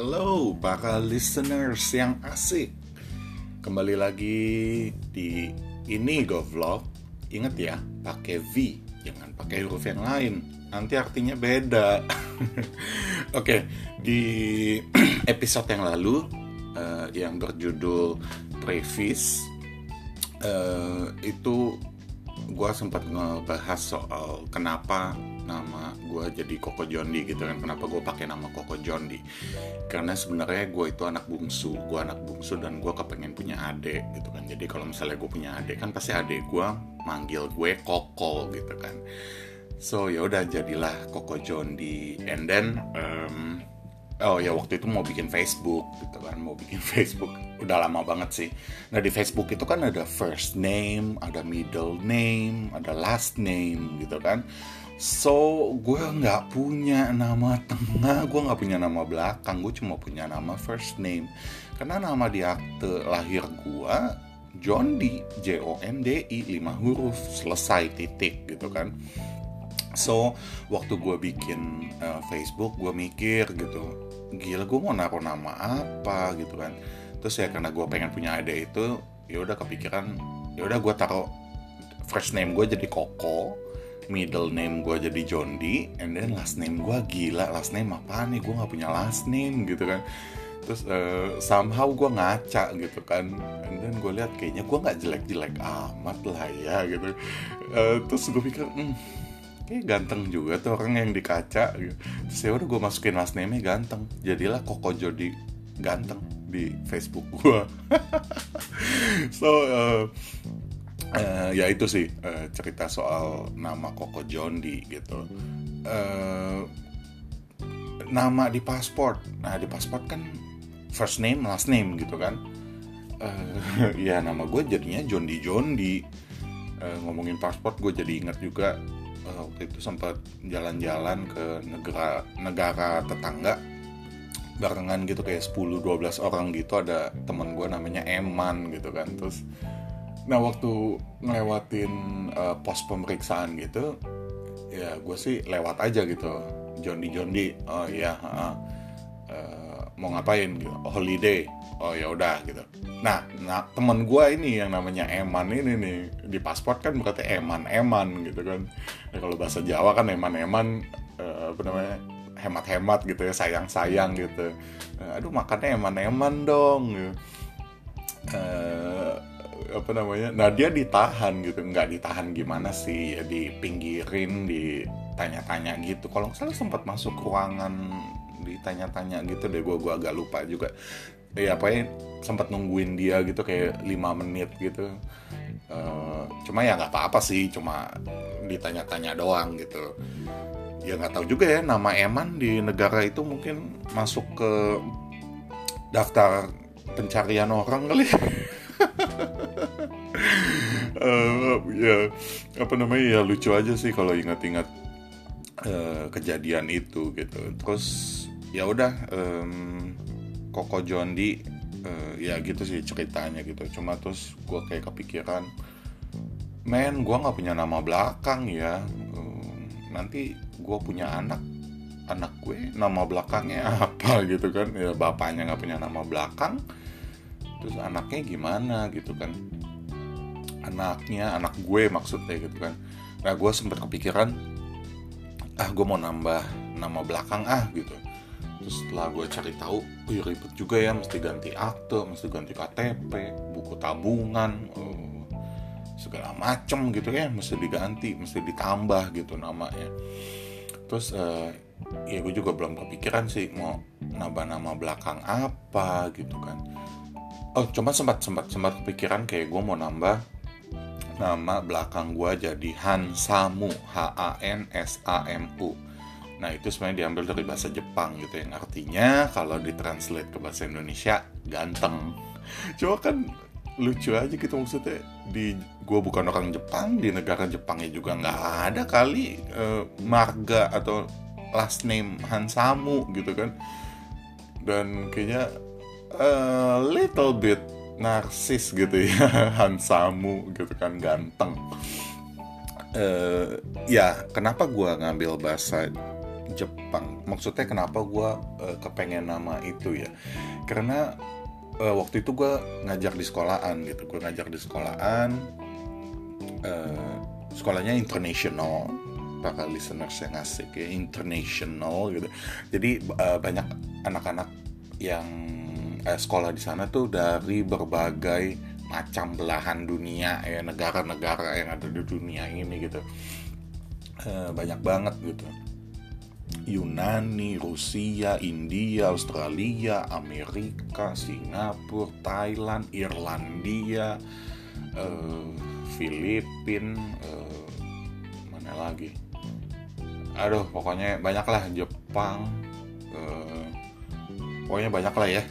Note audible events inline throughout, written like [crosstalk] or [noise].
Hello para listeners yang asik. Kembali lagi di ini go vlog. Ingat ya, pakai V Jangan pakai huruf yang lain. Nanti artinya beda. [laughs] Oke, di [clears throat] episode yang lalu uh, Yang berjudul Previs uh, Itu gue sempat ngebahas soal kenapa nama gue jadi Koko Jondi gitu kan. Kenapa gue pakai nama Koko Jondi? Karena sebenarnya gue itu anak bungsu gue anak bungsu dan gue kepengen punya adik gitu kan. Jadi kalau misalnya gue punya adik kan pasti adik gue manggil gue Koko gitu kan. So ya udah jadilah Koko Jondi. And then um, oh ya waktu itu mau bikin Facebook gitu kan mau bikin [laughs] Facebook. Udah lama banget sih. Nah di Facebook itu kan ada first name ada middle name ada last name gitu kan so gue nggak punya nama tengah gue nggak punya nama belakang gue cuma punya nama first name. Karena nama di akte lahir gue John D J O N D I lima huruf selesai titik gitu kan. So waktu gue bikin uh, Facebook gue mikir gitu gila gue mau naruh nama apa? gitu kan. Terus ya karena gue pengen punya ide itu ya udah kepikiran ya udah gue taruh first name gue jadi Koko middle name gue jadi John D and then last name gue gila. Last name apa nih? Gue nggak punya last name gitu kan. Terus uh, somehow gue ngaca gitu kan. And then gue lihat kayaknya gue nggak jelek-jelek amat lah ya gitu. Uh, terus gue pikir hmm, kayak ganteng juga tuh orang yang di kaca gitu. terus ya udah gue masukin last name nya ganteng. Jadilah Koko Jody ganteng di Facebook gue [laughs] so uh, uh, ya itu sih uh, cerita soal nama Koko Jondi gitu. Uh, nama di paspor nah di paspor kan first name last name gitu kan. Uh, [laughs] ya nama gue jadinya Jondi Jondi. Uh, ngomongin paspor gue jadi ingat juga uh, waktu itu sempat jalan-jalan ke negara negara tetangga. Barengan gitu kayak 10-12 orang gitu. Ada teman gue namanya Eman gitu kan. Terus nah waktu ngelewatin uh, pos pemeriksaan gitu ya gue sih lewat aja gitu. Jondi Jondi oh iya uh, uh, mau ngapain gitu? Holiday. Oh ya udah gitu. Nah nah teman gue ini yang namanya Eman ini nih di paspor kan berarti Eman Eman gitu kan. Ya, kalau bahasa Jawa kan Eman Eman uh, apa namanya hemat-hemat gitu ya sayang-sayang gitu. Uh, aduh makannya Eman-Eman dong gitu. uh, apa namanya nah dia ditahan gitu. Nggak ditahan gimana sih ya dipinggirin ditanya-tanya gitu. Kalau misalnya sempat masuk ruangan ditanya-tanya gitu deh. Gue gua agak lupa juga. Ya apa ya sempat nungguin dia gitu kayak lima menit gitu. Uh, cuma ya nggak apa-apa sih cuma ditanya-tanya doang gitu. Ya nggak tahu juga ya nama Eman di negara itu mungkin masuk ke daftar pencarian orang kali [laughs] uh, ya apa namanya ya lucu aja sih kalau ingat-ingat uh, kejadian itu gitu. Terus ya udah um, Koko Jondi uh, ya gitu sih ceritanya gitu. Cuma terus gue kayak kepikiran men gue nggak punya nama belakang ya. Um, nanti gue punya anak anak gue nama belakangnya apa? [laughs] Gitu kan. Ya bapaknya nggak punya nama belakang terus anaknya gimana gitu kan anaknya anak gue maksudnya gitu kan. Nah gue sempat kepikiran ah gue mau nambah nama belakang ah gitu. Terus setelah gue cari tahu wih ribet juga ya mesti ganti akte mesti ganti KTP buku tabungan uh, segala macem gitu ya mesti diganti mesti ditambah gitu namanya. Terus uh, ya gue juga belum kepikiran sih mau nambah nama belakang apa gitu kan. Oh cuma sempat sempat sempat kepikiran kayak gue mau nambah nama belakang gue jadi Hansamu H A N S A M U. Nah itu sebenarnya diambil dari bahasa Jepang gitu yang artinya kalau ditranslate ke bahasa Indonesia ganteng. Cuma kan lucu aja gitu maksudnya. Di gue bukan orang Jepang di negara Jepangnya juga nggak ada kali uh, marga atau last name Hansamu gitu kan. Dan kayaknya a little bit narsis gitu ya [laughs] Hansamu gitu kan ganteng uh, ya kenapa gue ngambil bahasa Jepang. Maksudnya kenapa gue uh, kepengen nama itu ya? Karena uh, waktu itu gue ngajar di sekolahan gitu. Gue ngajar di sekolahan. Uh, sekolahnya international. Para listeners yang asik ya, international gitu. Jadi uh, banyak anak-anak yang uh, sekolah di sana tuh dari berbagai macam belahan dunia ya negara-negara yang ada di dunia ini gitu. Uh, banyak banget gitu. Yunani, Rusia, India, Australia, Amerika, Singapura, Thailand, Irlandia, uh, Filipin, uh, mana lagi? Aduh, pokoknya banyak lah Jepang, uh, pokoknya banyak lah ya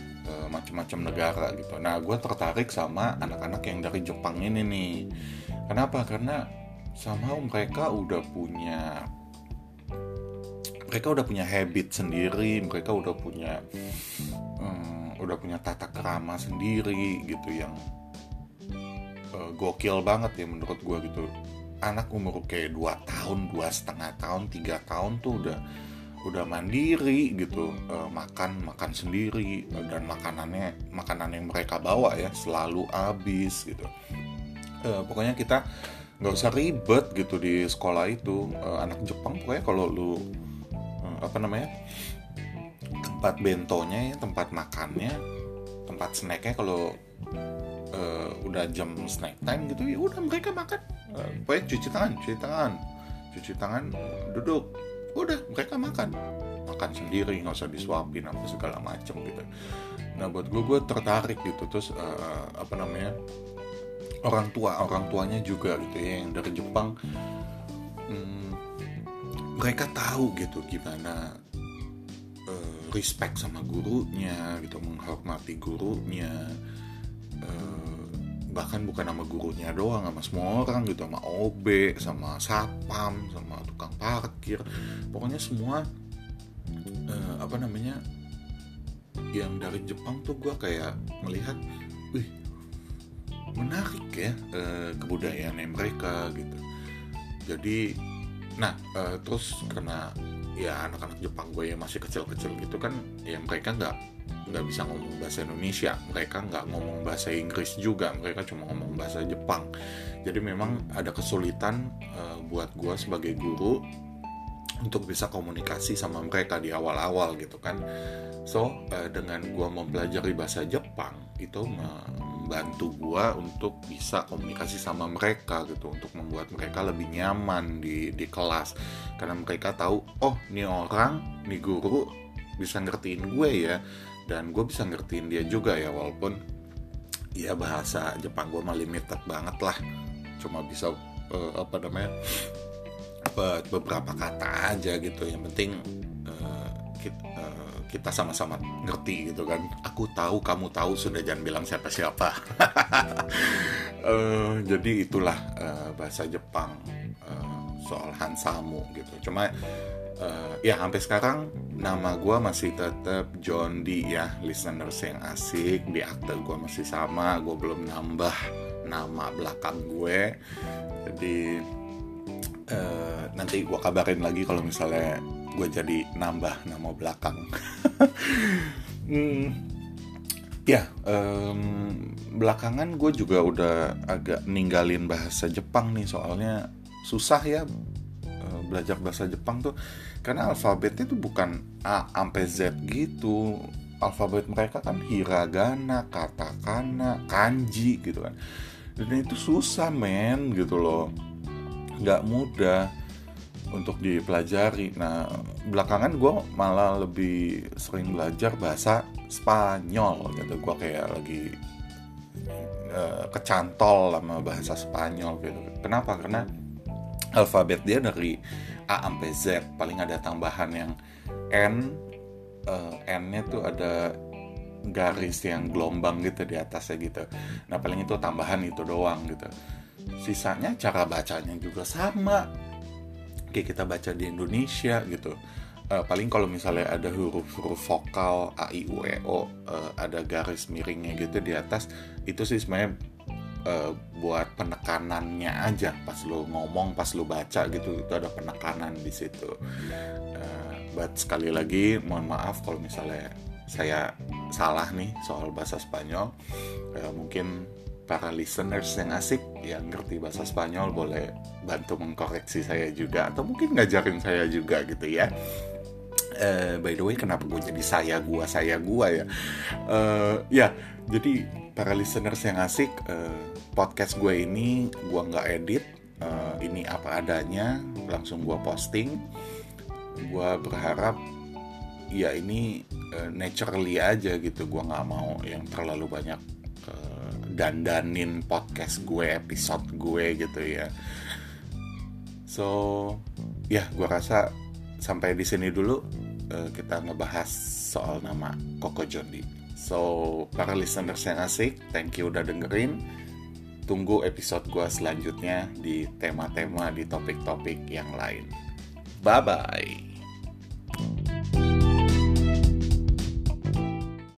macam-macam negara gitu. Nah, gue tertarik sama anak-anak yang dari Jepang ini nih. Kenapa? Karena sama mereka udah punya mereka udah punya habit sendiri mereka udah punya um, udah punya tata kerama sendiri gitu yang uh, gokil banget ya menurut gue gitu anak umur kayak 2 tahun dua setengah tahun tiga tahun tuh udah udah mandiri gitu uh, makan makan sendiri uh, dan makanannya makanan yang mereka bawa ya selalu habis gitu. Uh, pokoknya kita nggak usah ribet gitu di sekolah itu. Uh, anak Jepang pokoknya kalau lu apa namanya tempat bentonya ya tempat makannya tempat snacknya kalau uh, udah jam snack time gitu ya udah mereka makan. Uh, pokoknya cuci tangan cuci tangan cuci tangan duduk udah mereka makan. Makan sendiri nggak usah disuapin apa segala macem gitu. Nah buat gue gue tertarik gitu. Terus uh, apa namanya orang tua orang tuanya juga gitu ya yang dari Jepang. Hmm, mereka tahu gitu gimana uh, respect sama gurunya gitu menghormati gurunya bahkan bukan nama gurunya doang sama semua orang gitu sama OB sama satpam sama tukang parkir. Pokoknya semua uh, apa namanya yang dari Jepang tuh gue kayak melihat wih menarik ya kebudayaan mereka gitu. Jadi nah uh, terus karena ya anak-anak Jepang gue yang masih kecil-kecil gitu kan ya mereka nggak nggak bisa ngomong bahasa Indonesia. Mereka nggak ngomong bahasa Inggris juga. Mereka cuma ngomong bahasa Jepang. Jadi memang ada kesulitan uh, buat gue sebagai guru untuk bisa komunikasi sama mereka di awal-awal gitu kan. So uh, dengan gue mempelajari bahasa Jepang itu membantu gue untuk bisa komunikasi sama mereka gitu. Untuk membuat mereka lebih nyaman di di kelas. Karena mereka tahu oh ini orang nih guru bisa ngertiin gue ya dan gue bisa ngertiin dia juga ya walaupun ya bahasa Jepang gue mah limited banget lah. Cuma bisa uh, apa namanya beberapa kata aja gitu. Yang penting uh, kita, uh, kita sama-sama ngerti gitu kan. Aku tahu kamu tahu sudah jangan bilang siapa-siapa. Uh, [laughs] jadi itulah uh, bahasa Jepang uh, soal Hansamu gitu. Cuma uh, ya sampai sekarang nama gue masih tetap John D ya. Listeners yang asik di akte gue masih sama gue belum nambah nama belakang gue. Jadi uh, nanti gue kabarin lagi kalau misalnya gue jadi nambah nama belakang. [laughs] Hmm, ya um, belakangan gue juga udah agak ninggalin bahasa Jepang nih soalnya susah ya belajar bahasa Jepang tuh karena alfabetnya tuh bukan A sampai Z gitu alfabet mereka kan hiragana, katakana, kanji gitu kan dan itu susah men gitu loh nggak mudah untuk dipelajari. Nah, belakangan gue malah lebih sering belajar bahasa Spanyol gitu. Gue kayak lagi uh, kecantol sama bahasa Spanyol gitu. Kenapa? Karena alfabet dia dari A sampai Z. Paling ada tambahan yang N. Uh, N-nya tuh ada garis yang gelombang gitu di atasnya gitu. Nah, paling itu tambahan itu doang gitu. Sisanya cara bacanya juga sama kayak kita baca di Indonesia gitu uh, paling kalau misalnya ada huruf-huruf vokal a i u e o uh, ada garis miringnya gitu di atas itu sih sebenarnya uh, buat penekanannya aja. Pas lo ngomong pas lo baca gitu itu ada penekanan di situ. Uh, but sekali lagi mohon maaf kalau misalnya saya salah nih soal bahasa Spanyol. Uh, mungkin para listeners yang asik yang ngerti bahasa Spanyol boleh bantu mengkoreksi saya juga. Atau mungkin ngajarin saya juga gitu ya. Uh, by the way kenapa gue jadi saya gua saya gua ya? Uh, ya jadi para listeners yang asik uh, podcast gue ini gue nggak edit uh, ini apa adanya langsung gue posting. Gue berharap ya ini uh, naturally aja gitu gue nggak mau yang terlalu banyak uh, dandanin podcast gue episode gue gitu ya. So ya gue rasa sampai di sini dulu uh, kita ngebahas soal nama Koko Jondi so para listeners yang asik thank you udah dengerin. Tunggu episode gue selanjutnya di tema-tema di topik-topik yang lain. Bye bye